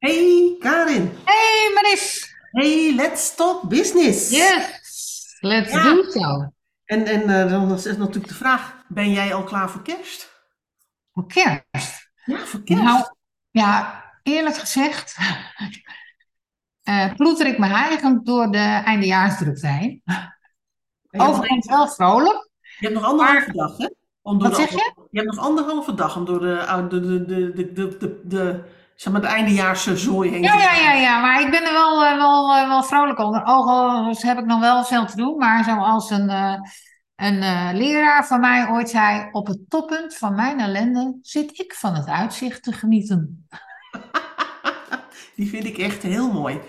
Hey Karin. Hey Maris. Hey, let's talk business. Yes, let's Ja. do so. En, en eh, dan is natuurlijk de vraag, ben jij al klaar voor kerst? Voor kerst. Ja, voor kerst. Nou, ja, eerlijk gezegd, eh ploeter ik me eigenlijk door de eindejaarsdrukte heen. Nog, Overigens wel vrolijk. je hebt nog anderhalve dag, hè? Om door Wat de- zeg je? Je hebt nog anderhalve dag om door de, de, de, de, de, de, zeg maar, de eindejaarse zooi heen Ja, ja, ja, ja, maar ik ben er wel, eh, wel, eh, wel vrolijk onder. Ook al heb ik nog wel veel te doen, maar zoals een, eh, een leraar van mij ooit zei, op het toppunt van mijn ellende zit ik van het uitzicht te genieten. Die vind ik echt heel mooi.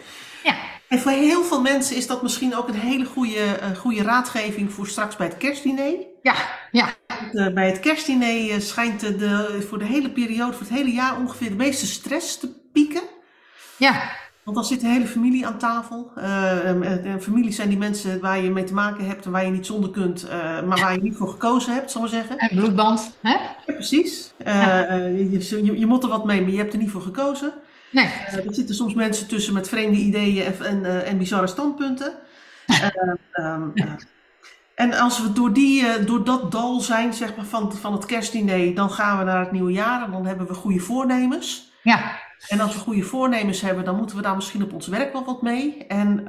Ja, En voor heel veel mensen is dat misschien ook een hele goede, eh, goede raadgeving voor straks bij het kerstdiner. ja, ja, Eh, bij het kerstdiner eh, schijnt de, de- voor de hele periode, voor het hele jaar ongeveer de meeste stress te pieken. ja. Want dan zit de hele familie aan tafel. Familie zijn die mensen waar je mee te maken hebt en waar je niet zonder kunt, maar waar je niet voor gekozen hebt, zal ik maar zeggen. En bloedband, hè? Ja, precies. Je, je, je moet er wat mee, maar je hebt er niet voor gekozen. Nee. Eh, er zitten soms mensen tussen met vreemde ideeën en, en, eh, en bizarre standpunten. Eh, en als we door, die, door dat dal zijn zeg maar, van, van het kerstdiner, dan gaan we naar het nieuwe jaar en dan hebben we goede voornemens. Ja, En als we goede voornemens hebben, dan moeten we daar misschien op ons werk wel wat mee. En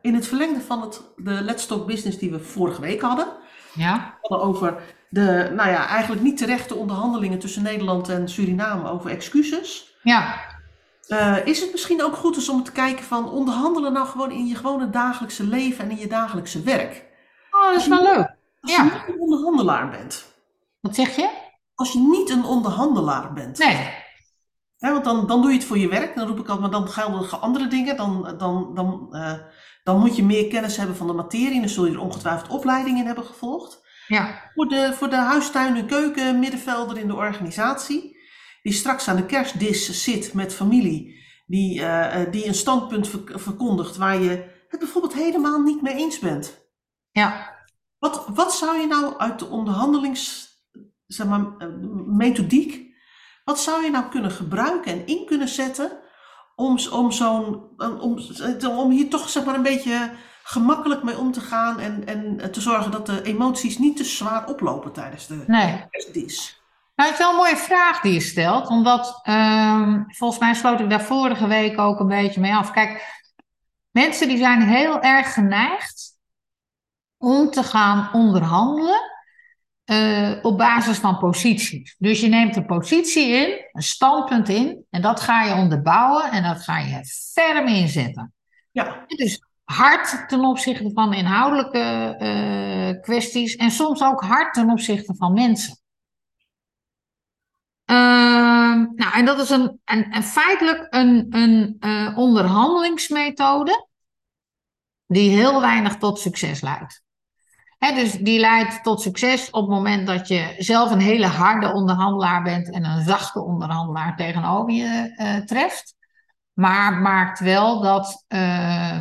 in het verlengde van het, de Let's Talk Business die we vorige week hadden, ja, hadden over de, nou ja, eigenlijk niet terechte onderhandelingen tussen Nederland en Suriname over excuses. ja, Eh, is het misschien ook goed eens om te kijken van onderhandelen nou gewoon in je gewone dagelijkse leven en in je dagelijkse werk? Oh, dat is wel leuk. Als Ja. je niet een onderhandelaar bent. Wat zeg je? Als je niet een onderhandelaar bent. Nee. Want dan, dan doe je het voor je werk. Dan roep ik altijd, maar dan gelden andere dingen. Dan, dan, dan, eh, dan moet je meer kennis hebben van de materie. Dan zul je er ongetwijfeld opleidingen in hebben gevolgd. Ja, Voor de, voor de huistuin- en keuken middenvelder in de organisatie. Die straks aan de kerstdis zit met familie. Die, eh, eh, die een standpunt ver- verkondigt waar je het bijvoorbeeld helemaal niet mee eens bent. ja. Wat, wat zou je nou uit de onderhandelings, zeg maar, eh, methodiek, wat zou je nou kunnen gebruiken en in kunnen zetten om, om, zo'n, om, om hier toch zeg maar een beetje gemakkelijk mee om te gaan en, en te zorgen dat de emoties niet te zwaar oplopen tijdens de Nee. kerstdis? Nou, het is wel een mooie vraag die je stelt, omdat ehm, volgens mij sloot ik daar vorige week ook een beetje mee af. Kijk, mensen die zijn heel erg geneigd om te gaan onderhandelen eh, op basis van posities. Dus je neemt een positie in, een standpunt in, en dat ga je onderbouwen en dat ga je ferm inzetten. Ja, Dus hard ten opzichte van inhoudelijke eh, kwesties en soms ook hard ten opzichte van mensen. Ehm, nou, en dat is een, een feitelijk een, een eh, onderhandelingsmethode die heel weinig tot succes leidt. Dus die leidt tot succes op het moment dat je zelf een hele harde onderhandelaar bent en een zachte onderhandelaar tegenover je eh, treft. Maar maakt wel dat eh,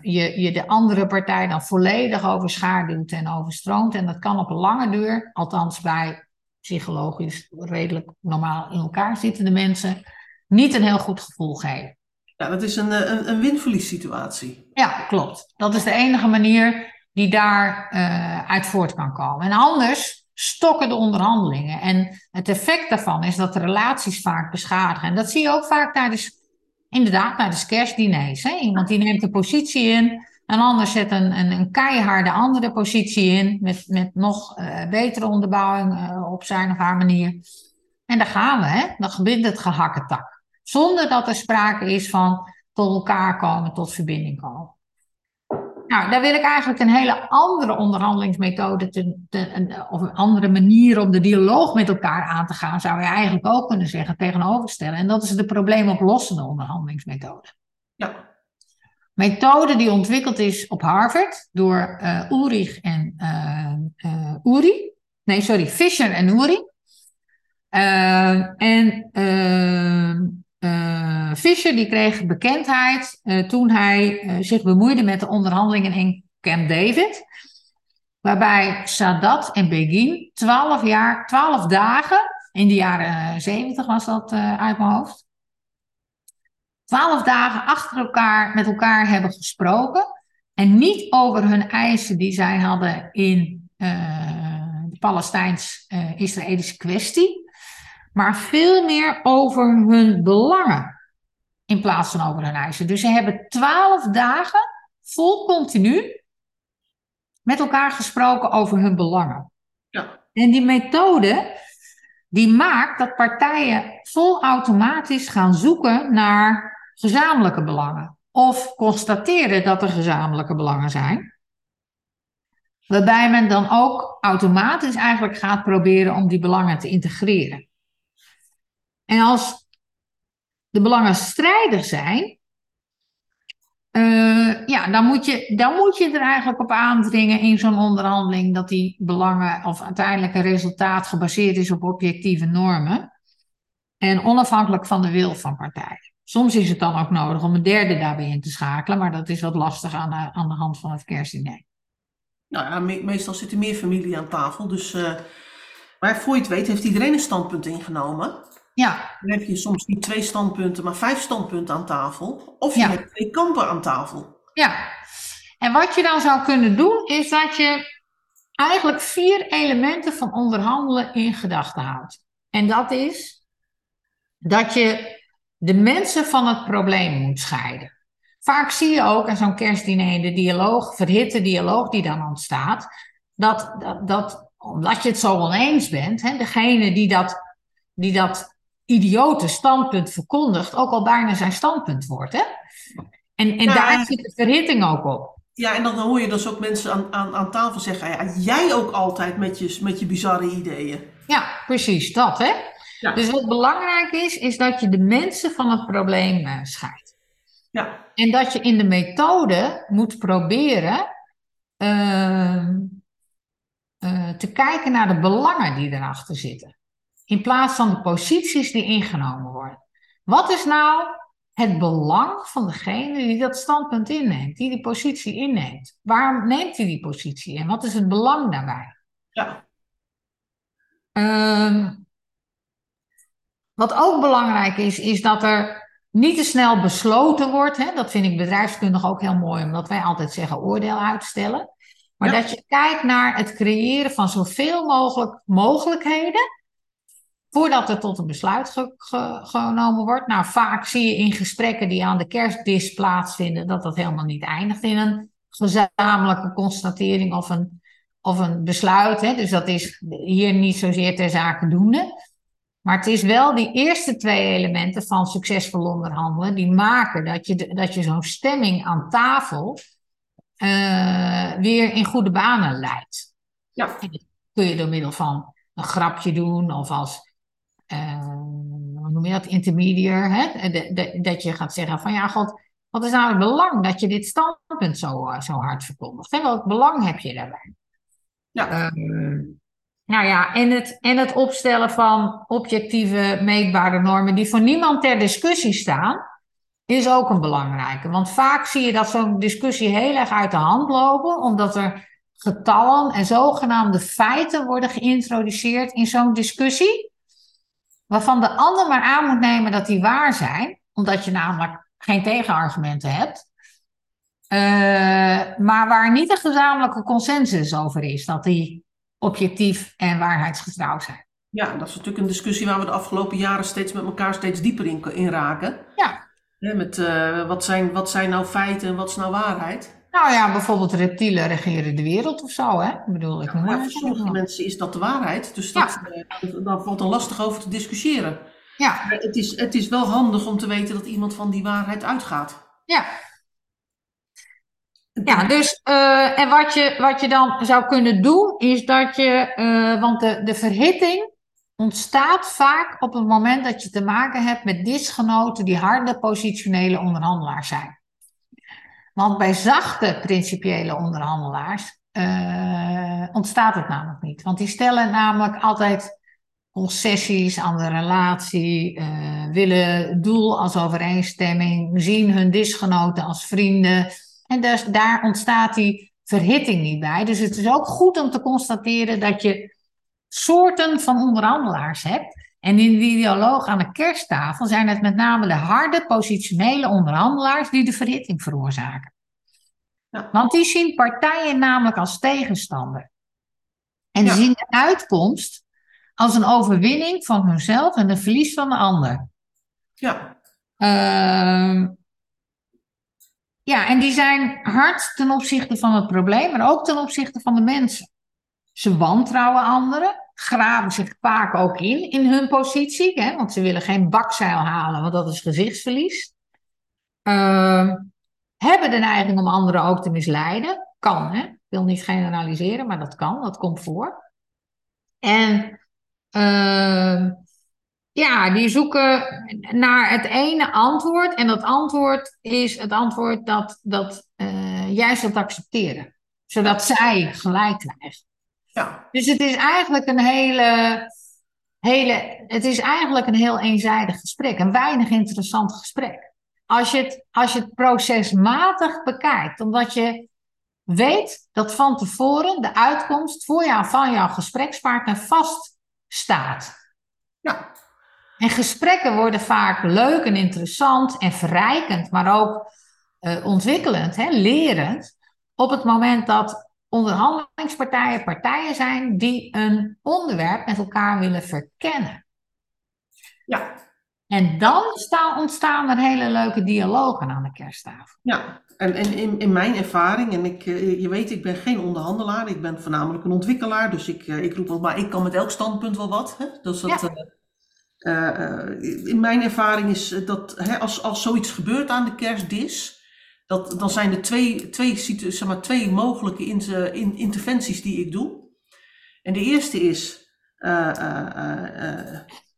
je, je de andere partij dan volledig overschaduwt en overstroomt. En dat kan op lange duur, althans bij psychologisch redelijk normaal in elkaar zittende mensen, niet een heel goed gevoel geven. ja dat is een, eh, een, een win-verlies situatie. Ja, klopt. Dat is de enige manier die daar eh, uit voort kan komen. En anders stokken de onderhandelingen. En het effect daarvan is dat de relaties vaak beschadigen. En dat zie je ook vaak tijdens, inderdaad, tijdens kerstdiners. Hè? Iemand die neemt een positie in, een ander zet een, een, een keiharde andere positie in, met, met nog eh, betere onderbouwing eh, op zijn of haar manier. En daar gaan we, hè? dan gebeurt het gehakketak. Zonder dat er sprake is van tot elkaar komen, tot verbinding komen. Nou, daar wil ik eigenlijk een hele andere onderhandelingsmethode, te, te- een, of een andere manier om de dialoog met elkaar aan te gaan, zou je eigenlijk ook kunnen zeggen, tegenoverstellen. En dat is de probleemoplossende onderhandelingsmethode. Ja, Methode die ontwikkeld is op Harvard door eh Ulrich en eh, Uri. Nee, sorry, Fisher en Uri. En Fisher die kreeg bekendheid toen hij zich bemoeide met de onderhandelingen in Camp David. Waarbij Sadat en Begin twaalf jaar, twaalf dagen, in de jaren zeventig was dat uit mijn hoofd, twaalf dagen achter elkaar met elkaar hebben gesproken. En niet over hun eisen die zij hadden in uh, de Palestijns-Israëlische kwestie. Maar veel meer over hun belangen. In plaats van over hun eisen. Dus ze hebben twaalf dagen vol continu met elkaar gesproken over hun belangen. Ja. En die methode die maakt dat partijen vol automatisch gaan zoeken naar gezamenlijke belangen. Of constateren dat er gezamenlijke belangen zijn. Waarbij men dan ook automatisch eigenlijk gaat proberen om die belangen te integreren. En als de belangen strijdig zijn, uh, ja, dan moet, je, dan moet je er eigenlijk op aandringen in zo'n onderhandeling dat die belangen of uiteindelijk een resultaat gebaseerd is op objectieve normen en onafhankelijk van de wil van partijen. Soms is het dan ook nodig om een derde daarbij in te schakelen, maar dat is wat lastig aan de, aan de hand van het kerstdiner. Nou ja, meestal zit er meer familie aan tafel, dus uh, maar voor je het weet heeft iedereen een standpunt ingenomen. Ja. Dan heb je soms niet twee standpunten, maar vijf standpunten aan tafel. Of je hebt twee kampen aan tafel. Ja. En wat je dan zou kunnen doen, is dat je eigenlijk vier elementen van onderhandelen in gedachten houdt. En dat is dat je de mensen van het probleem moet scheiden. Vaak zie je ook in zo'n kerstdiner de dialoog, verhitte dialoog die dan ontstaat, dat, dat, dat omdat je het zo oneens bent, hè, degene die dat, die dat idiote standpunt verkondigt, ook al bijna zijn standpunt wordt. Hè? En, en daar zit de verhitting ook op. Ja, en dan hoor je dus ook mensen aan, aan, aan tafel zeggen, ja, jij ook altijd met je, met je bizarre ideeën. Ja, precies, dat hè. Ja. Dus wat belangrijk is, is dat je de mensen van het probleem uh, scheidt. Ja. En dat je in de methode moet proberen uh, uh, te kijken naar de belangen die erachter zitten in plaats van de posities die ingenomen worden. Wat is nou het belang van degene die dat standpunt inneemt, die die positie inneemt? Waarom neemt hij die positie en wat is het belang daarbij? Ja. Um, wat ook belangrijk is, is dat er niet te snel besloten wordt. Hè? Dat vind ik bedrijfskundig ook heel mooi, omdat wij altijd zeggen oordeel uitstellen. Maar dat je kijkt naar het creëren van zoveel mogelijk mogelijkheden voordat er tot een besluit genomen wordt. Nou, vaak zie je in gesprekken die aan de kerstdis plaatsvinden, dat dat helemaal niet eindigt in een gezamenlijke constatering of een, of een besluit. Hè. Dus dat is hier niet zozeer ter zake doende. Maar het is wel die eerste twee elementen van succesvol onderhandelen, die maken dat je, dat je zo'n stemming aan tafel uh, weer in goede banen leidt. Ja. En dat kun je door middel van een grapje doen of als uh, hoe noem je dat, intermediair, hè? dat je gaat zeggen van ja, god, wat is nou het belang dat je dit standpunt zo, uh, zo hard verkondigt? Hè? Welk belang heb je daarbij? Ja. Nou ja, en het, en het opstellen van objectieve, meetbare normen die voor niemand ter discussie staan, is ook een belangrijke. Want vaak zie je dat zo'n discussie heel erg uit de hand lopen, omdat er getallen en zogenaamde feiten worden geïntroduceerd in zo'n discussie waarvan de ander maar aan moet nemen dat die waar zijn, omdat je namelijk geen tegenargumenten hebt, uh, maar waar niet een gezamenlijke consensus over is, dat die objectief en waarheidsgetrouw zijn. Ja, dat is natuurlijk een discussie waar we de afgelopen jaren steeds met elkaar steeds dieper in, in raken. Ja. met uh, wat, zijn, wat zijn nou feiten en wat is nou waarheid? Nou ja, bijvoorbeeld reptielen regeren de wereld of zo, hè? Ik bedoel, ik ja, maar voor sommige mensen is dat de waarheid. Dus dat, ja. uh, daar valt dan lastig over te discussiëren. Ja. Het is, het is wel handig om te weten dat iemand van die waarheid uitgaat. Ja. Ja, dus uh, en wat je, wat je dan zou kunnen doen, is dat je, uh, want de, de verhitting ontstaat vaak op het moment dat je te maken hebt met disgenoten die harde positionele onderhandelaars zijn. Want bij zachte principiële onderhandelaars uh, ontstaat het namelijk niet. Want die stellen namelijk altijd concessies aan de relatie, willen doel als overeenstemming, zien hun disgenoten als vrienden. En dus daar ontstaat die verhitting niet bij. Dus het is ook goed om te constateren dat je soorten van onderhandelaars hebt. En in die dialoog aan de kersttafel zijn het met name de harde positionele onderhandelaars die de verhitting veroorzaken. Ja. Want die zien partijen namelijk als tegenstander. En Ja. zien de uitkomst als een overwinning van hunzelf en een verlies van de ander. Ja, Ehm, ja, en die zijn hard ten opzichte van het probleem, maar ook ten opzichte van de mensen. Ze wantrouwen anderen, graven zich vaak ook in, in hun positie, hè, want ze willen geen bakzeil halen, want dat is gezichtsverlies. Ehm, hebben de neiging om anderen ook te misleiden. Kan, hè? Ik wil niet generaliseren, maar dat kan, dat komt voor. En ehm, ja, die zoeken naar het ene antwoord. En dat antwoord is het antwoord dat, dat eh, jij zult accepteren. Zodat zij gelijk krijgen. ja, Dus het is eigenlijk een hele, hele, het is eigenlijk een heel eenzijdig gesprek. Een weinig interessant gesprek. Als je het, als je het procesmatig bekijkt, omdat je weet dat van tevoren de uitkomst voor jou van jouw gesprekspartner vaststaat. ja, En gesprekken worden vaak leuk en interessant en verrijkend, maar ook eh, ontwikkelend, hè, lerend. Op het moment dat onderhandelingspartijen partijen zijn die een onderwerp met elkaar willen verkennen. ja, En dan sta- ontstaan er hele leuke dialogen aan de kersttafel. ja. En, en in, in mijn ervaring, en ik, eh, je weet, ik ben geen onderhandelaar, ik ben voornamelijk een ontwikkelaar, dus ik, eh, ik roep wel, maar ik kan met elk standpunt wel wat. Hè? Dus dat, Ja. Eh, eh, in mijn ervaring is eh, dat hè, als, als zoiets gebeurt aan de kerstdis, dat, dan zijn er twee, twee, zeg maar, twee mogelijke inter- in- interventies die ik doe. En de eerste is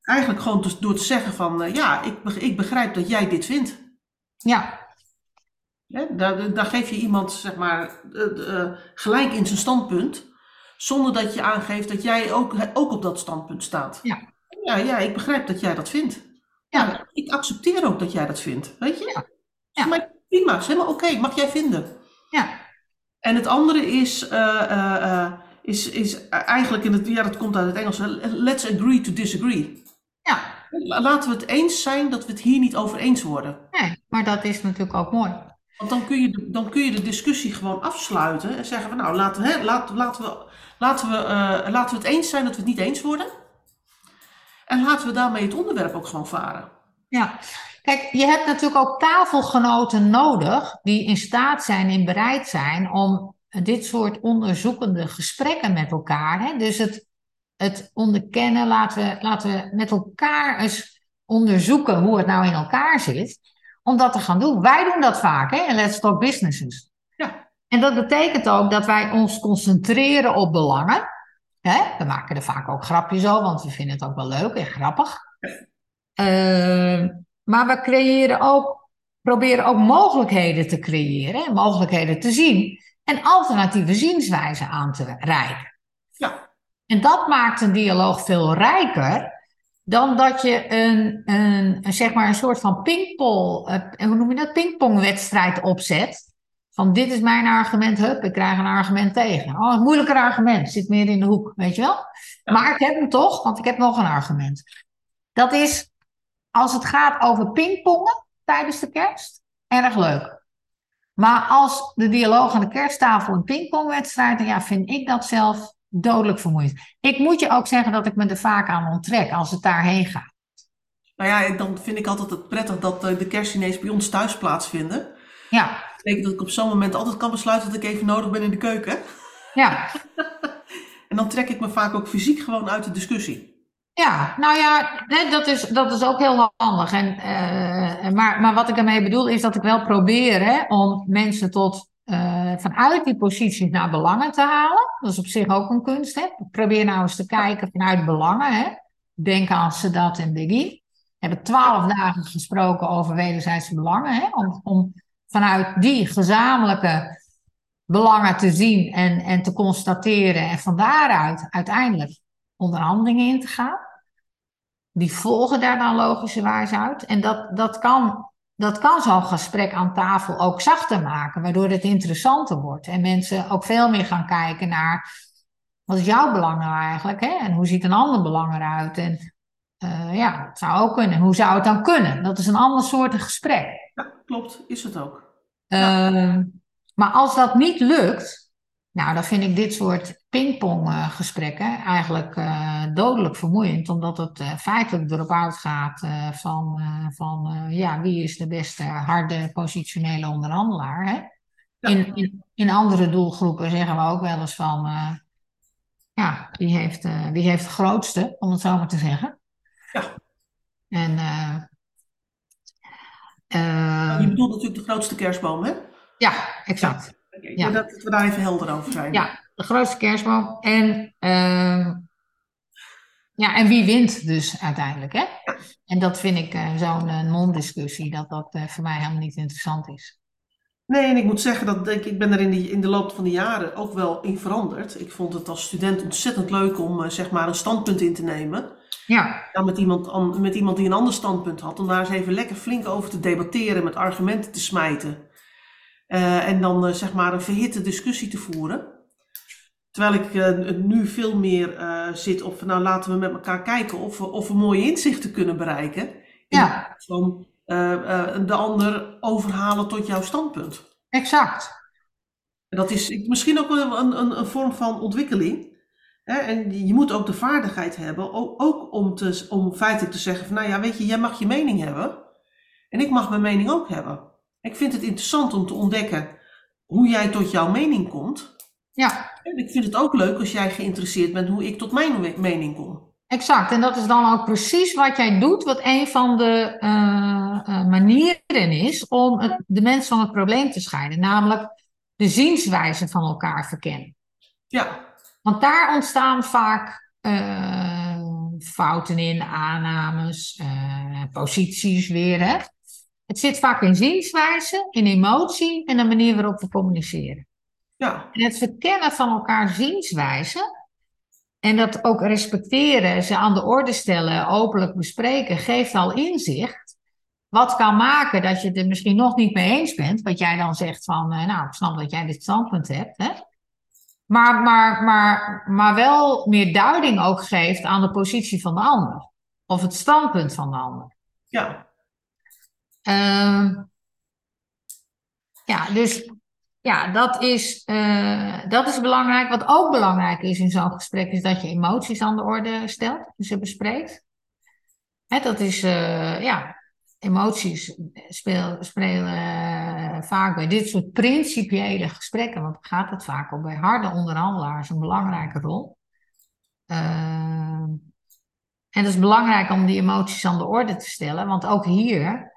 eigenlijk gewoon door te zeggen van, ja, ik, ik begrijp dat jij dit vindt. Ja, Hè, daar, daar geef je iemand zeg maar, gelijk in zijn standpunt, zonder dat je aangeeft dat jij ook, ook op dat standpunt staat. Ja. Ja, ja, ik begrijp dat jij dat vindt. Ja. Ja, ik accepteer ook dat jij dat vindt, weet je? Ja. Is voor mij prima, is helemaal oké, mag jij vinden. ja, En het andere is, eh, eh, eh, is, is eigenlijk, in het, ja, dat komt uit het Engels, let's agree to disagree. ja. La- Laten we het eens zijn dat we het hier niet over eens worden. Nee, maar dat is natuurlijk ook mooi. Want dan kun je de, dan kun je de discussie gewoon afsluiten en zeggen van nou, laten, hè, laat, laten, we, laten, we, laten we het eens zijn dat we het niet eens worden. En laten we daarmee het onderwerp ook gewoon varen. Ja, kijk, je hebt natuurlijk ook tafelgenoten nodig die in staat zijn en bereid zijn om dit soort onderzoekende gesprekken met elkaar. Hè? Dus het, het onderkennen, laten we, laten we met elkaar eens onderzoeken hoe het nou in elkaar zit. Om dat te gaan doen. Wij doen dat vaak, hè? in Let's Talk Businesses. Ja. En dat betekent ook dat wij ons concentreren op belangen. Hè? We maken er vaak ook grapjes over, want we vinden het ook wel leuk en grappig. Ehm, maar we creëren ook, proberen ook mogelijkheden te creëren, hè, mogelijkheden te zien en alternatieve zienswijzen aan te reiken. Ja. En dat maakt een dialoog veel rijker dan dat je een, een, een, zeg maar een soort van pingpong, eh, hoe noem je dat, pingpongwedstrijd opzet. Van dit is mijn argument, hup, ik krijg een argument tegen. Oh, een moeilijker argument, zit meer in de hoek, weet je wel? Ja. Maar ik heb hem toch, want ik heb nog een argument. Dat is, als het gaat over pingpongen tijdens de kerst, erg leuk. Maar als de dialoog aan de kersttafel een pingpongwedstrijd, dan ja, vind ik dat zelf dodelijk vermoeiend. Ik moet je ook zeggen dat ik me er vaak aan onttrek als het daarheen gaat. Nou ja, dan vind ik altijd het prettig dat eh, de kerstdiners bij ons thuis plaatsvinden. Ja, betekent dat ik op zo'n moment altijd kan besluiten dat ik even nodig ben in de keuken. ja, En dan trek ik me vaak ook fysiek gewoon uit de discussie. ja. Nou ja, dat, is, dat is ook heel handig. En, eh, maar, maar wat ik ermee bedoel is dat ik wel probeer hè, om mensen tot eh, vanuit die posities naar belangen te halen. Dat is op zich ook een kunst. Hè? Probeer nou eens te kijken vanuit belangen. Hè? Denk aan Sedat en Biggie. We hebben twaalf dagen gesproken over wederzijdse belangen. Hè? Om, om vanuit die gezamenlijke belangen te zien en, en te constateren. En van daaruit uiteindelijk onderhandelingen in te gaan. Die volgen daar dan logischerwijs uit. En dat, dat kan, dat kan zo'n gesprek aan tafel ook zachter maken, waardoor het interessanter wordt. En mensen ook veel meer gaan kijken naar wat is jouw belang nou eigenlijk? Hè? En hoe ziet een ander belang eruit? En Uh, ja, dat zou ook kunnen. Hoe zou het dan kunnen? Dat is een ander soort gesprek. Ja, klopt. Is het ook. Uh, maar als dat niet lukt, nou, dan vind ik dit soort pingponggesprekken eigenlijk uh, dodelijk vermoeiend, omdat het feitelijk erop uitgaat van, van ja, wie is de beste harde positionele onderhandelaar. Hè? In, in, in, andere doelgroepen zeggen we ook wel eens van, ja, wie heeft, wie heeft de grootste, om het zo maar te zeggen. Ja. En, je bedoelt natuurlijk de grootste kerstboom, hè? Ja, exact. Ja. Dat we daar even helder over zijn. Ja, de grootste kerstboom. En, uh, ja, en wie wint dus uiteindelijk, hè? En dat vind ik uh, zo'n uh, non-discussie, dat dat voor mij helemaal niet interessant is. Nee, en ik moet zeggen dat ik, ik ben er in, die, in de loop van de jaren ook wel in veranderd. Ik vond het als student ontzettend leuk om zeg maar een standpunt in te nemen. Ja. Dan met iemand, met iemand die een ander standpunt had. Om daar eens even lekker flink over te debatteren, met argumenten te smijten. Uh, en dan uh, zeg maar een verhitte discussie te voeren. Terwijl ik uh, nu veel meer zit op, nou laten we met elkaar kijken of we, of we mooie inzichten kunnen bereiken. Ja. Van de ander overhalen tot jouw standpunt. Exact. En dat is misschien ook een, een, een vorm van ontwikkeling. En je moet ook de vaardigheid hebben, ook, om, te, om feitelijk te zeggen van, nou ja, weet je, jij mag je mening hebben. En ik mag mijn mening ook hebben. Ik vind het interessant om te ontdekken hoe jij tot jouw mening komt. Ja. En ik vind het ook leuk als jij geïnteresseerd bent hoe ik tot mijn mening kom. Exact, en dat is dan ook precies wat jij doet, wat een van de uh, uh, manieren is om het, de mens van het probleem te scheiden, namelijk de zienswijze van elkaar verkennen. Ja. Want daar ontstaan vaak uh, fouten in, aannames, posities weer. Hè? Het zit vaak in zienswijze, in emotie en de manier waarop we communiceren. Ja. En het verkennen van elkaar zienswijze en dat ook respecteren, ze aan de orde stellen, openlijk bespreken, geeft al inzicht. Wat kan maken dat je het er misschien nog niet mee eens bent. Wat jij dan zegt van, nou, ik snap dat jij dit standpunt hebt. Hè? Maar, maar, maar, maar wel meer duiding ook geeft aan de positie van de ander. Of het standpunt van de ander. Ja. Uh, ja, dus ja, dat is, uh, dat is belangrijk. Wat ook belangrijk is in zo'n gesprek, is dat je emoties aan de orde stelt, dus je bespreekt. Hè, dat is, uh, ja, emoties spelen, spelen vaak bij dit soort principiële gesprekken, want gaat het vaak om, bij harde onderhandelaars een belangrijke rol. Uh, en het is belangrijk om die emoties aan de orde te stellen, want ook hier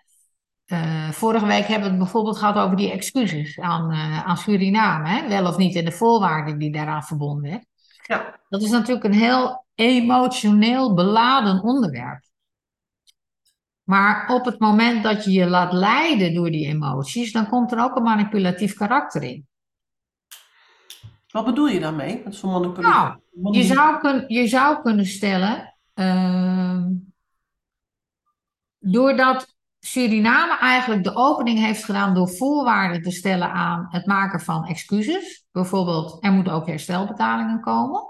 uh, vorige week hebben we het bijvoorbeeld gehad over die excuses aan, uh, aan Suriname. Hè? Wel of niet en de voorwaarden die daaraan verbonden. Ja. Dat is natuurlijk een heel emotioneel beladen onderwerp. Maar op het moment dat je je laat leiden door die emoties, dan komt er ook een manipulatief karakter in. Wat bedoel je daarmee? Met zo'n manipulatief? Nou, je zou, kun, je zou kunnen stellen, uh, doordat Suriname eigenlijk de opening heeft gedaan door voorwaarden te stellen aan het maken van excuses. Bijvoorbeeld, er moeten ook herstelbetalingen komen.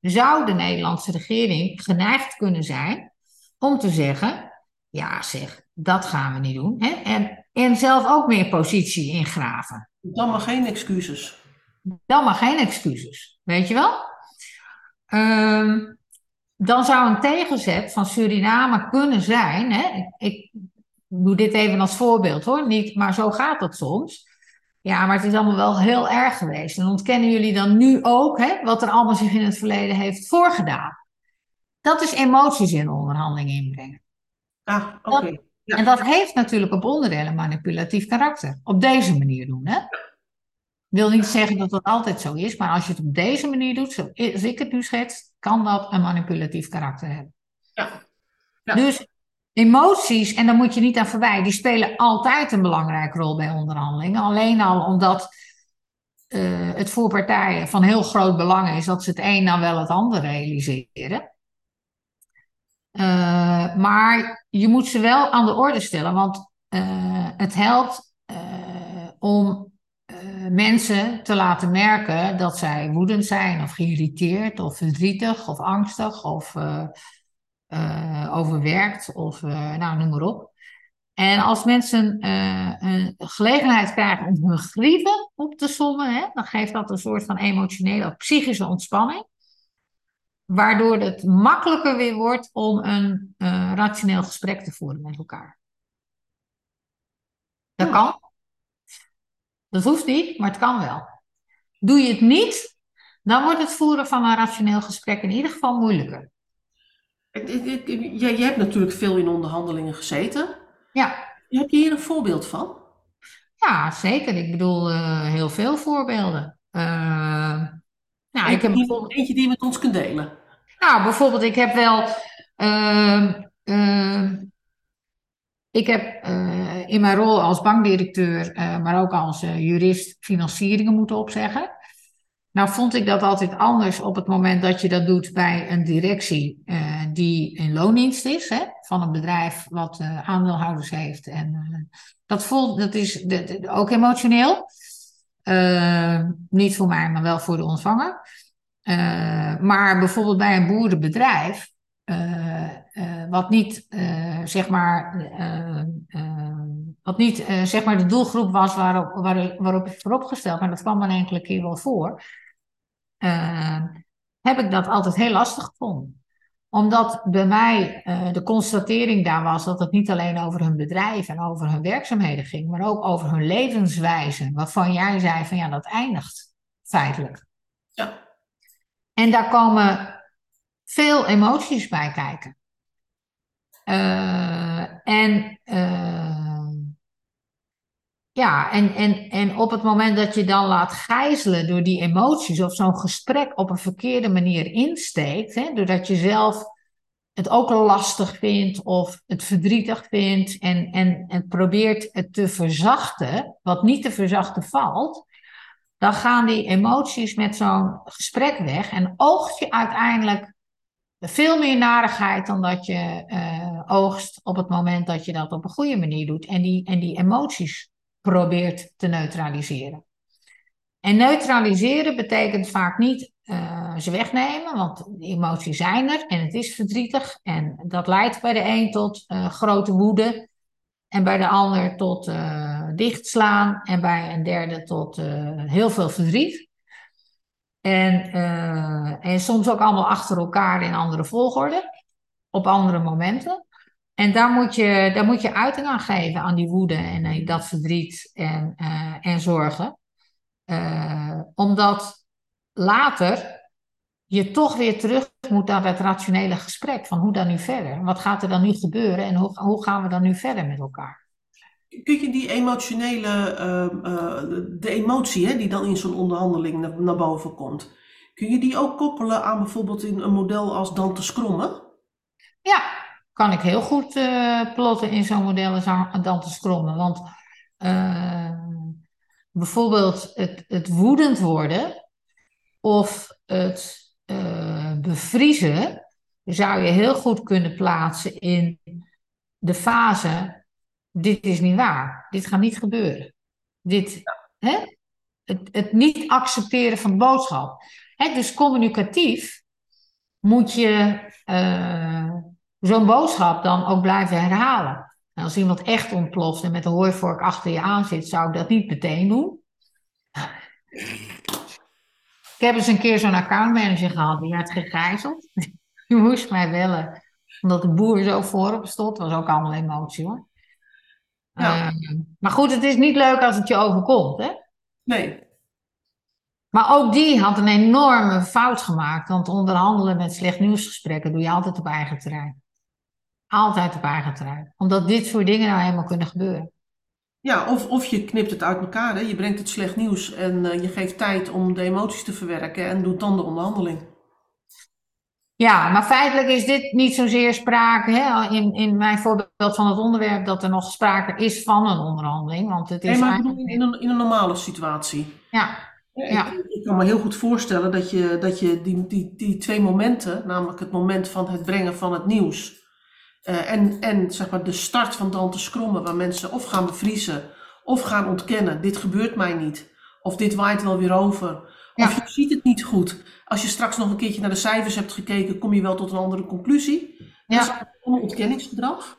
Zou de Nederlandse regering geneigd kunnen zijn om te zeggen: ja, zeg, dat gaan we niet doen. Hè? En, en zelf ook meer positie ingraven. Dan maar geen excuses. Dan maar geen excuses, weet je wel? Um, dan zou een tegenzet van Suriname kunnen zijn. Hè? Ik, doe dit even als voorbeeld hoor, niet, maar zo gaat het soms. Ja, maar het is allemaal wel heel erg geweest. En ontkennen jullie dan nu ook hè, wat er allemaal zich in het verleden heeft voorgedaan? Dat is emoties in onderhandeling inbrengen. Ah, oké. Ja. En dat heeft natuurlijk op onderdelen manipulatief karakter. Op deze manier doen, hè? Wil niet zeggen dat dat altijd zo is, maar als je het op deze manier doet, zoals ik het nu schets, kan dat een manipulatief karakter hebben. Ja. ja. Dus Emoties, en daar moet je niet aan voorbij, die spelen altijd een belangrijke rol bij onderhandelingen. Alleen al omdat uh, het voor partijen van heel groot belang is dat ze het een dan wel het ander realiseren. Uh, maar je moet ze wel aan de orde stellen, want uh, het helpt om mensen te laten merken dat zij woedend zijn of geïrriteerd of verdrietig of angstig of overwerkt of nou, noem maar op. En als mensen een gelegenheid krijgen om hun grieven op te sommen, hè, dan geeft dat een soort van emotionele of psychische ontspanning. Waardoor het makkelijker weer wordt om een rationeel gesprek te voeren met elkaar. Dat kan. Dat hoeft niet, maar het kan wel. Doe je het niet, dan wordt het voeren van een rationeel gesprek in ieder geval moeilijker. Jij, hebt natuurlijk veel in onderhandelingen gezeten. Ja. Heb je hier een voorbeeld van? Ja, zeker. Ik bedoel, uh, heel veel voorbeelden. Uh, nou, ik heb bijvoorbeeld... Eentje die je met ons kunt delen. Nou, bijvoorbeeld, ik heb wel. Uh, ik heb uh, in mijn rol als bankdirecteur, uh, maar ook als uh, jurist, financieringen moeten opzeggen. Nou vond ik dat altijd anders op het moment dat je dat doet bij een directie die in loondienst is, hè, van een bedrijf wat aandeelhouders heeft. En dat, voelt, dat is ook emotioneel. Niet voor mij, maar wel voor de ontvanger. maar bijvoorbeeld bij een boerenbedrijf wat niet, zeg maar, wat niet zeg maar de doelgroep was waarop, waar, waarop ik vooropgesteld, maar dat kwam dan enkele keer wel voor, heb ik dat altijd heel lastig gevonden. Omdat bij mij de constatering daar was dat het niet alleen over hun bedrijf en over hun werkzaamheden ging, maar ook over hun levenswijze, waarvan jij zei van ja, dat eindigt feitelijk. Ja. En daar komen veel emoties bij kijken. Uh, en uh, ja, en, en, en op het moment dat je dan laat gijzelen door die emoties of zo'n gesprek op een verkeerde manier insteekt, hè, doordat je zelf het ook lastig vindt of het verdrietig vindt en, en, en probeert het te verzachten, wat niet te verzachten valt, dan gaan die emoties met zo'n gesprek weg en oogt je uiteindelijk veel meer narigheid dan dat je uh, oogst op het moment dat je dat op een goede manier doet. En die, en die emoties probeert te neutraliseren. En neutraliseren betekent vaak niet uh, ze wegnemen, want emoties zijn er en het is verdrietig. En dat leidt bij de een tot uh, grote woede en bij de ander tot dichtslaan en bij een derde tot heel veel verdriet. En, en soms ook allemaal achter elkaar in andere volgorde, op andere momenten. En daar moet je, daar moet je uiting aan geven, aan die woede en uh, dat verdriet en, uh, en zorgen. omdat later je toch weer terug moet naar het rationele gesprek van hoe dan nu verder? Wat gaat er dan nu gebeuren en hoe, hoe gaan we dan nu verder met elkaar? Kun je die emotionele, uh, de emotie hè, die dan in zo'n onderhandeling naar, naar, boven komt, kun je die ook koppelen aan bijvoorbeeld in een model als Dante Scrommen? Ja, kan ik heel goed uh, plotten in zo'n model als Dante Scrommen. Want bijvoorbeeld het, het woedend worden of het bevriezen zou je heel goed kunnen plaatsen in de fase dit is niet waar. Dit gaat niet gebeuren. Dit, hè? Het, het niet accepteren van boodschap. Hè? Dus communicatief moet je zo'n boodschap dan ook blijven herhalen. En als iemand echt ontploft en met een hooivork achter je aan zit, zou ik dat niet meteen doen. Ik heb eens een keer zo'n accountmanager gehad, die werd gegijzeld. Die moest mij bellen, omdat de boer zo voorop stond. Dat was ook allemaal emotie hoor. Ja. Ehm, maar goed, het is niet leuk als het je overkomt, hè? Nee. Maar ook die had een enorme fout gemaakt. Want onderhandelen met slecht nieuwsgesprekken doe je altijd op eigen terrein. Altijd op eigen terrein. Omdat dit soort dingen nou helemaal kunnen gebeuren. Ja, of, of je knipt het uit elkaar. Hè? Je brengt het slecht nieuws en uh, je geeft tijd om de emoties te verwerken en doet dan de onderhandeling. Ja, maar feitelijk is dit niet zozeer sprake, hè, in, in mijn voorbeeld van het onderwerp, dat er nog sprake is van een onderhandeling. Want het is nee, maar eigenlijk... in, een, in een normale situatie. Ja. ja. Ik, ik, kan me heel goed voorstellen dat je, dat je die, die, die twee momenten, namelijk het moment van het brengen van het nieuws uh, en, en zeg maar de start van dan te scrommen, waar mensen of gaan bevriezen of gaan ontkennen, dit gebeurt mij niet, of dit waait wel weer over, of je ziet het niet goed. Als je straks nog een keertje naar de cijfers hebt gekeken, kom je wel tot een andere conclusie. Dat is allemaal ontkenningsgedrag.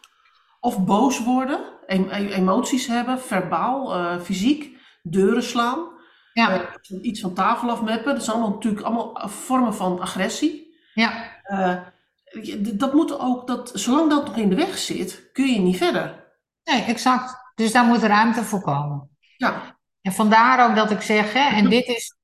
Of boos worden, em- e- emoties hebben, verbaal, eh, fysiek, deuren slaan, Ja, eh, iets van tafel afmeppen. Dat zijn allemaal natuurlijk allemaal vormen van agressie. ja, Eh, dat moet ook, dat, zolang dat nog in de weg zit, kun je niet verder. nee, exact. Dus daar moet ruimte voor komen. Ja, En vandaar ook dat ik zeg, hè, en dit is,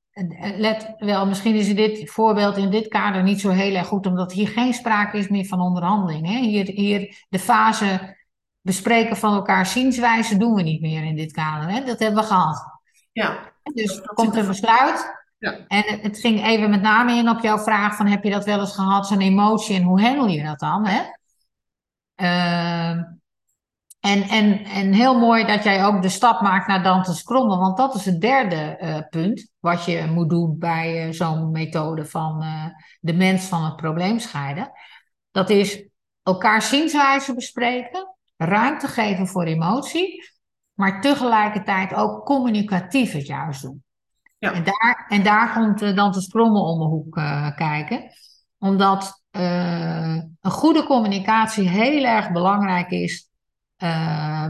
let wel, misschien is dit voorbeeld in dit kader niet zo heel erg goed, omdat hier geen sprake is meer van onderhandeling. Hè. Hier, hier de fase bespreken van elkaar zienswijze doen we niet meer in dit kader. Hè. Dat hebben we gehad. ja, Dus er komt een besluit. Ja. En het, ging even met name in op jouw vraag van heb je dat wel eens gehad, zo'n emotie en hoe handel je dat dan? Hè? Ehm, en, en, en heel mooi dat jij ook de stap maakt naar Dante's Krommel, want dat is het derde eh, punt wat je moet doen bij eh, zo'n methode van eh, de mens van het probleem scheiden. Dat is elkaar zienswijze bespreken, ruimte geven voor emotie, maar tegelijkertijd ook communicatief het juist doen. Ja. En, daar, en daar komt uh, Dante's Krommel om de hoek uh, kijken, omdat uh, een goede communicatie heel erg belangrijk is.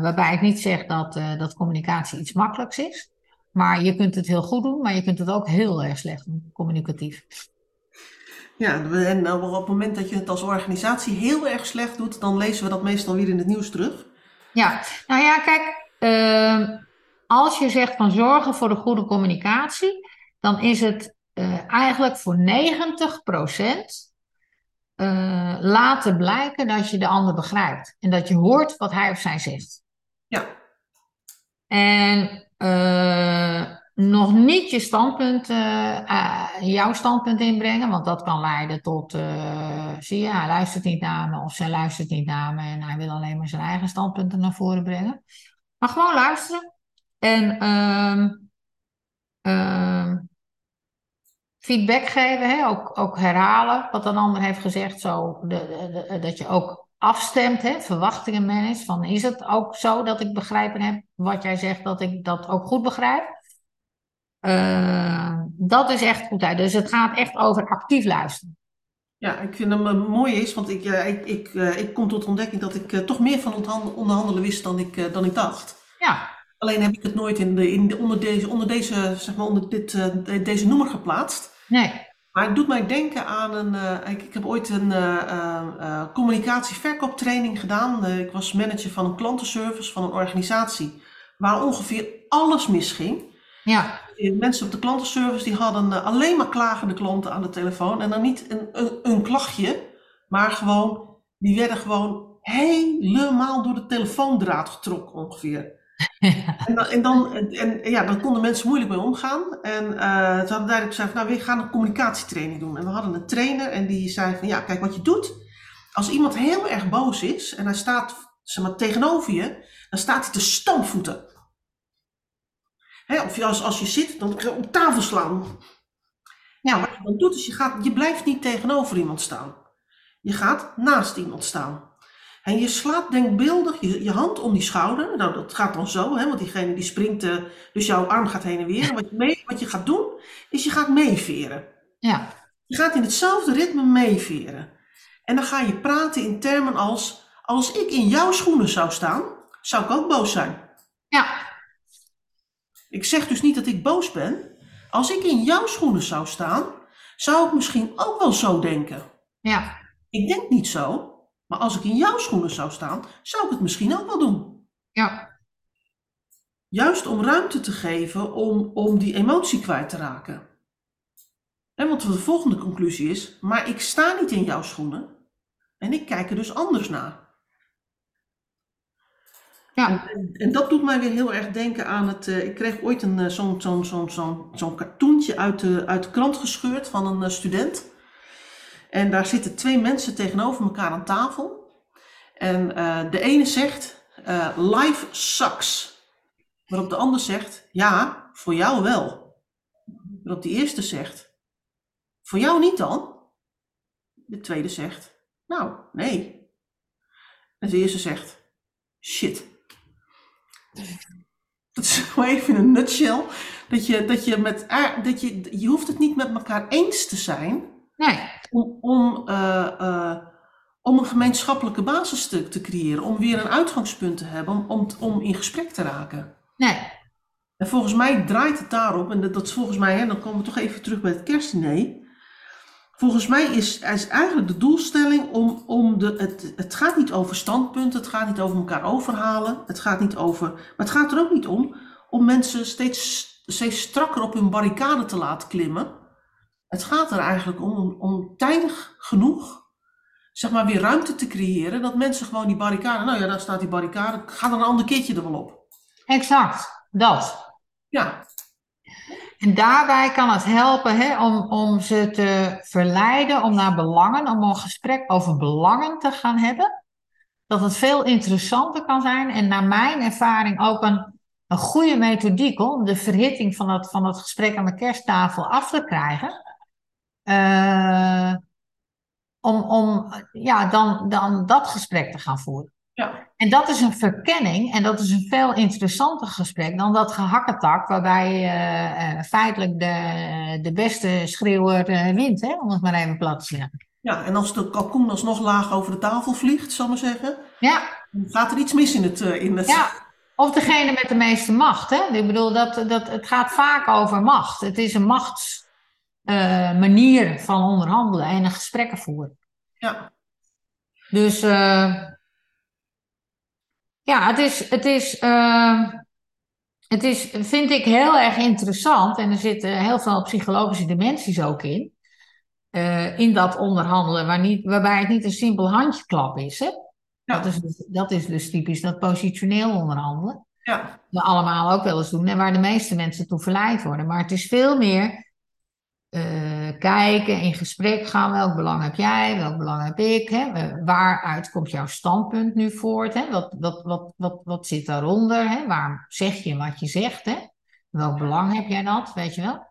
Waarbij ik niet zeg dat, dat communicatie iets makkelijks is. Maar je kunt het heel goed doen, maar je kunt het ook heel erg slecht doen, communicatief. Ja, en op het moment dat je het als organisatie heel erg slecht doet, dan lezen we dat meestal weer in het nieuws terug. Ja, nou ja, kijk, uh, als je zegt van zorgen voor de goede communicatie, dan is het uh, eigenlijk voor 90 procent uh, laten blijken dat je de ander begrijpt. En dat je hoort wat hij of zij zegt. Ja. En uh, nog niet je standpunt, jouw standpunt inbrengen, want dat kan leiden tot, zie je, hij luistert niet naar me of zij luistert niet naar me en hij wil alleen maar zijn eigen standpunten naar voren brengen. Maar gewoon luisteren en uh, feedback geven, hè? Ook, ook herhalen wat een ander heeft gezegd, zo de, de, de, dat je ook afstemt, hè? verwachtingen managt. Van is het ook zo dat ik begrijpen heb wat jij zegt, dat ik dat ook goed begrijp? Uh, dat is echt goed uit. Dus het gaat echt over actief luisteren. Ja, ik vind hem uh, mooi is, want ik, uh, ik, ik, ik kom tot ontdekking dat ik toch meer van onderhandelen wist dan ik, dan ik dacht. Ja. Alleen heb ik het nooit in de, in de, onder, deze, onder, deze, zeg maar onder dit, deze noemer geplaatst. Nee. Maar het doet mij denken aan een. Uh, ik, ik, heb ooit een uh, communicatie-verkooptraining gedaan. ik was manager van een klantenservice van een organisatie waar ongeveer alles misging. Ja. Mensen op de klantenservice die hadden alleen maar klagende klanten aan de telefoon. En dan niet een, een, een klachtje, maar gewoon, die werden gewoon helemaal door de telefoondraad getrokken ongeveer. En, dan, en, dan, en ja, daar konden mensen moeilijk mee omgaan. En uh, ze hadden duidelijk gezegd, nou, we gaan een communicatietraining doen. En we hadden een trainer en die zei van, ja, kijk wat je doet. Als iemand heel erg boos is en hij staat zeg maar, tegenover je, dan staat hij te stampvoeten. Hè, of als, als je zit, dan ga je op tafel slaan. Ja, wat je dan doet is, je, gaat, je blijft niet tegenover iemand staan. Je gaat naast iemand staan. En je slaat denkbeeldig je, je hand om die schouder. Nou, dat gaat dan zo, hè, want diegene die springt, uh, dus jouw arm gaat heen en weer. En wat je, mee, wat je gaat doen, is je gaat meeveren. Ja. Je gaat in hetzelfde ritme meeveren. En dan ga je praten in termen als, als ik in jouw schoenen zou staan, zou ik ook boos zijn. Ja. Ik zeg dus niet dat ik boos ben. Als ik in jouw schoenen zou staan, zou ik misschien ook wel zo denken. Ja. Ik denk niet zo, maar als ik in jouw schoenen zou staan, zou ik het misschien ook wel doen. Ja. Juist om ruimte te geven om, om die emotie kwijt te raken. En want de volgende conclusie is, maar ik sta niet in jouw schoenen en ik kijk er dus anders naar. Ja. En, en, dat doet mij weer heel erg denken aan het. Uh, ik kreeg ooit een, uh, zo'n zo'n zo'n zo'n zo'n cartoontje uit de, uit de krant gescheurd van een uh, student. En daar zitten twee mensen tegenover elkaar aan tafel. En de ene zegt: Life sucks. Waarop de ander zegt: Ja, voor jou wel. Waarop de eerste zegt: Voor jou niet dan? De tweede zegt: Nou, nee. En de eerste zegt: Shit. Dat is gewoon even in een nutshell. Dat je, dat je met. Dat je, je hoeft het niet met elkaar eens te zijn. Nee. Om, om, uh, uh, om een gemeenschappelijke basis te, te creëren, om weer een uitgangspunt te hebben, om, om, om in gesprek te raken. Nee. En volgens mij draait het daarop, en dat, dat is volgens mij, hè, dan komen we toch even terug bij het kerstdiner. Volgens mij is, is eigenlijk de doelstelling om, om de, het, het gaat niet over standpunten, het gaat niet over elkaar overhalen, het gaat niet over, maar het gaat er ook niet om om mensen steeds, steeds strakker op hun barricade te laten klimmen. Het gaat er eigenlijk om, om, om tijdig genoeg zeg maar, weer ruimte te creëren. Dat mensen gewoon die barricade, nou ja, daar staat die barricade, ga er een ander keertje er wel op. Exact, dat. Ja, En daarbij kan het helpen hè, om, om ze te verleiden om naar belangen, om een gesprek over belangen te gaan hebben. Dat het veel interessanter kan zijn en naar mijn ervaring ook een, een goede methodiek om de verhitting van dat, van dat gesprek aan de kersttafel af te krijgen. Eh, om om ja, dan, dan dat gesprek te gaan voeren. ja, En dat is een verkenning en dat is een veel interessanter gesprek dan dat gehakketak waarbij eh, eh, feitelijk de, de beste schreeuwer wint, hè, om het maar even plat te zeggen. ja. En als de kalkoen alsnog laag over de tafel vliegt, zal ik maar zeggen, Ja, dan gaat er iets mis in het... In het ja. Of degene met de meeste macht. Hè? Ik bedoel, dat, dat, het gaat vaak over macht. Het is een machtsmanier van onderhandelen en een gesprekken voeren. ja. Dus eh, ja, het is, het, is, eh, het is, vind ik heel erg interessant. En er zitten heel veel psychologische dimensies ook in. in dat onderhandelen, waar niet, waarbij het niet een simpel handjeklap is. Hè? Ja. Dat, is dus, dat is dus typisch dat positioneel onderhandelen. ja. We allemaal ook wel eens doen en waar de meeste mensen toe verleid worden. Maar het is veel meer eh, kijken, in gesprek gaan. Welk belang heb jij? Welk belang heb ik? Hè? Waaruit komt jouw standpunt nu voort? Hè? Wat, wat, wat, wat, wat zit daaronder? Hè? Waarom zeg je wat je zegt? Hè? Welk belang heb jij dat? Weet je wel?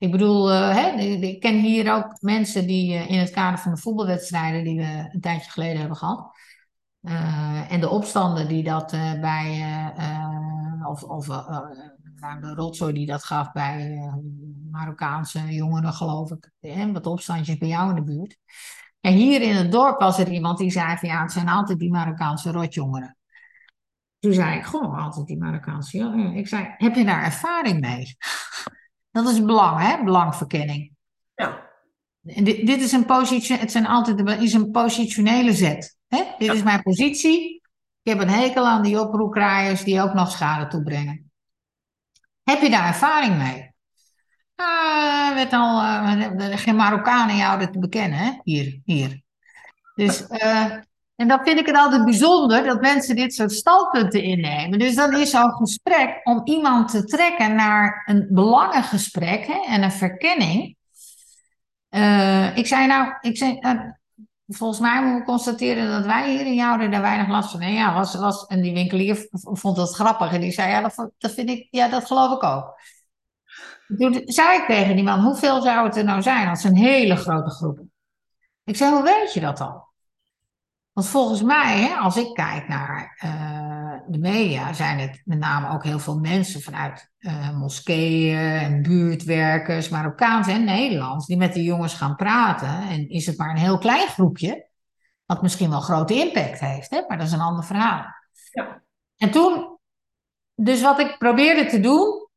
Ik bedoel, eh, hè, ik ken hier ook mensen die eh, in het kader van de voetbalwedstrijden die we een tijdje geleden hebben gehad. eh, en de opstanden die dat bij, of, of nou, de rotzooi die dat gaf bij eh, Marokkaanse jongeren, geloof ik. Hè, wat opstandjes bij jou in de buurt. En hier in het dorp was er iemand die zei van ja, het zijn altijd die Marokkaanse rotjongeren. Toen zei ik, goh, altijd die Marokkaanse jongeren. Ik zei, heb je daar ervaring mee? Dat is belang, hè? Belangverkenning. ja. En dit, dit is een positie, het zijn altijd is een positionele zet. Hè? Dit Ja. is mijn positie. Ik heb een hekel aan die oproerkraaiers die ook nog schade toebrengen. Heb je daar ervaring mee? Ah, werd al, eh, geen Marokkanen jou dat te bekennen, hè? Hier, hier. Dus, eh, en dan vind ik het altijd bijzonder dat mensen dit soort standpunten innemen. Dus dan is zo'n gesprek om iemand te trekken naar een belangengesprek hè, en een verkenning. Eh, ik zei nou, ik zei, volgens mij moeten we constateren dat wij hier in Jouden daar weinig last van hebben. Ja, was, was, en die winkelier vond dat grappig en die zei, ja, dat vind ik, ja, dat geloof ik ook. Toen zei ik tegen die man, hoeveel zou het er nou zijn als een hele grote groep? Ik zei, hoe weet je dat dan? Want volgens mij, hè, als ik kijk naar eh, de media, zijn het met name ook heel veel mensen vanuit eh, moskeeën en buurtwerkers, Marokkaans en Nederlands, die met de jongens gaan praten. En is het maar een heel klein groepje, wat misschien wel grote impact heeft, hè? maar dat is een ander verhaal. Ja. En toen, dus wat ik probeerde te doen,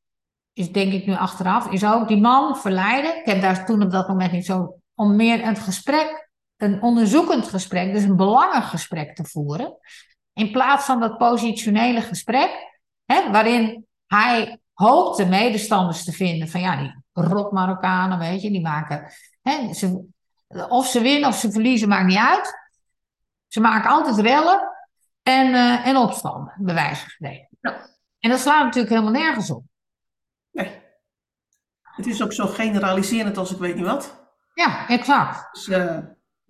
is denk ik nu achteraf, is ook die man verleiden. Ik heb daar toen op dat moment niet zo, om meer een gesprek, een onderzoekend gesprek, dus een belangengesprek te voeren. In plaats van dat positionele gesprek, hè, waarin hij hoopte medestanders te vinden van ja, die rot Marokkanen, weet je, die maken, hè, ze, of ze winnen of ze verliezen, maakt niet uit. Ze maken altijd rellen en, eh, en opstanden, bij wijze van spreken. En dat slaat natuurlijk helemaal nergens op. Nee. Het is ook zo generaliserend als ik weet niet wat. Ja, exact. Dus, eh,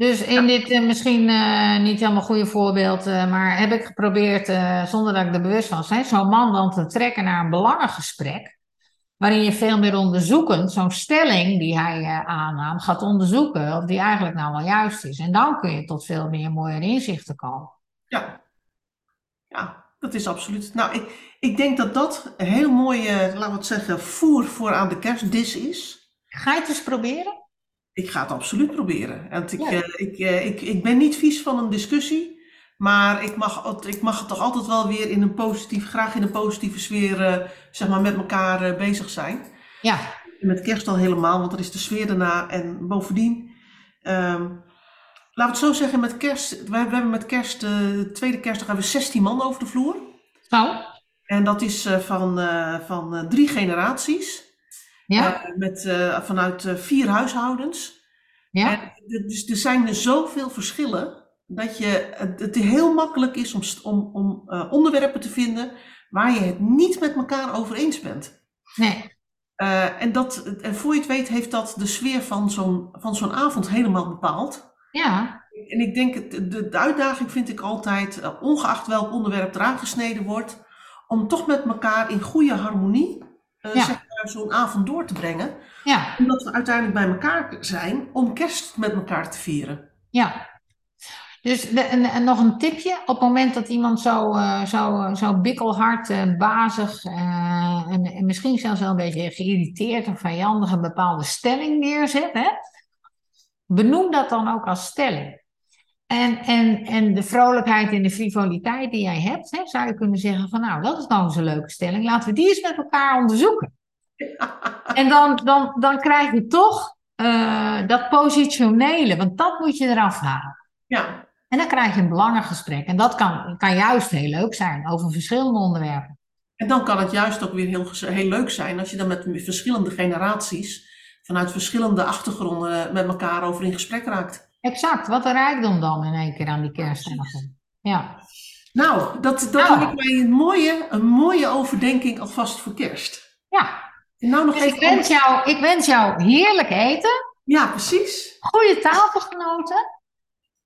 Dus in dit eh, misschien eh, niet helemaal goede voorbeeld, eh, maar heb ik geprobeerd, zonder dat ik er bewust van ben, zo'n man dan te trekken naar een belangengesprek, waarin je veel meer onderzoekend zo'n stelling die hij aannam gaat onderzoeken of die eigenlijk nou wel juist is. En dan kun je tot veel meer mooie inzichten komen. ja. Ja, dat is absoluut. Nou, ik, ik denk dat dat een heel mooie, laten we het zeggen, voer voor aan de kerstdis is. Ga je het eens proberen? Ik ga het absoluut proberen. Want ik, Ja. eh, ik, eh, ik, ik ben niet vies van een discussie, maar ik mag, het- ik mag toch altijd wel weer in een positief, graag in een positieve sfeer, eh, zeg maar, met elkaar bezig zijn. Ja, En Met kerst al helemaal, want er is de sfeer daarna. En bovendien, ehm laten we het zo zeggen, met kerst, we, hebben met kerst, de tweede kerstdag hebben we 16 man over de vloer. zo. En dat is van, van drie generaties, Ja, eh, met, eh, vanuit eh, vier huishoudens. ja, En er- dus er zijn er zoveel verschillen dat je, het, heel makkelijk is om, om, om onderwerpen te vinden waar je het niet met elkaar over eens bent. nee, en, dat, en voor je het weet heeft dat de sfeer van zo'n, van zo'n avond helemaal bepaald. ja, En ik denk, het- de, de uitdaging vind ik altijd, ongeacht welk onderwerp eraan gesneden wordt, om toch met elkaar in goede harmonie eh, Ja. Zo'n avond door te brengen. ja, Omdat we uiteindelijk bij elkaar zijn om kerst met elkaar te vieren. ja. Dus de, en, en nog een tipje. Op het moment dat iemand zo, eh, zo, zo bikkelhard, eh, bazig eh, en, en misschien zelfs wel een beetje geïrriteerd en vijandig een bepaalde stelling neerzet, hè? benoem dat dan ook als stelling. En, en, en de vrolijkheid en de frivoliteit die jij hebt, hè, zou je kunnen zeggen van nou, dat is nou eens een leuke stelling. Laten we die eens met elkaar onderzoeken. En dan, dan, dan krijg je toch eh, dat positionele, want dat moet je eraf halen. Ja, En dan krijg je een belangengesprek. En dat kan, kan juist heel leuk zijn over verschillende onderwerpen. en dan kan het juist ook weer heel, heel leuk zijn als je dan met verschillende generaties, vanuit verschillende achtergronden, met elkaar over in gesprek raakt. Exact, wat een rijkdom dan in één keer aan die kerstavond. Ja, Nou, dat, dat Nou. lijkt mij een mooie, een mooie overdenking alvast voor kerst. ja. Nou nog Dus ik wens, jou, ik wens jou heerlijk eten, Ja, precies. goede tafelgenoten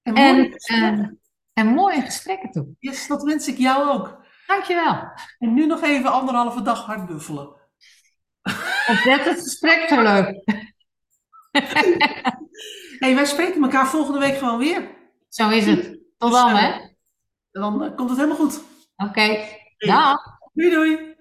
En, en, mooie gesprekken. en, en mooie gesprekken toe. Yes, dat wens ik jou ook. Dankjewel. En nu nog even anderhalve dag hard buffelen. Opzet het gesprek zo leuk. hey, wij spreken elkaar volgende week gewoon weer. Zo is het. Tot dan, hè? En dan eh, komt het helemaal goed. Oké. Dag. Doei doei.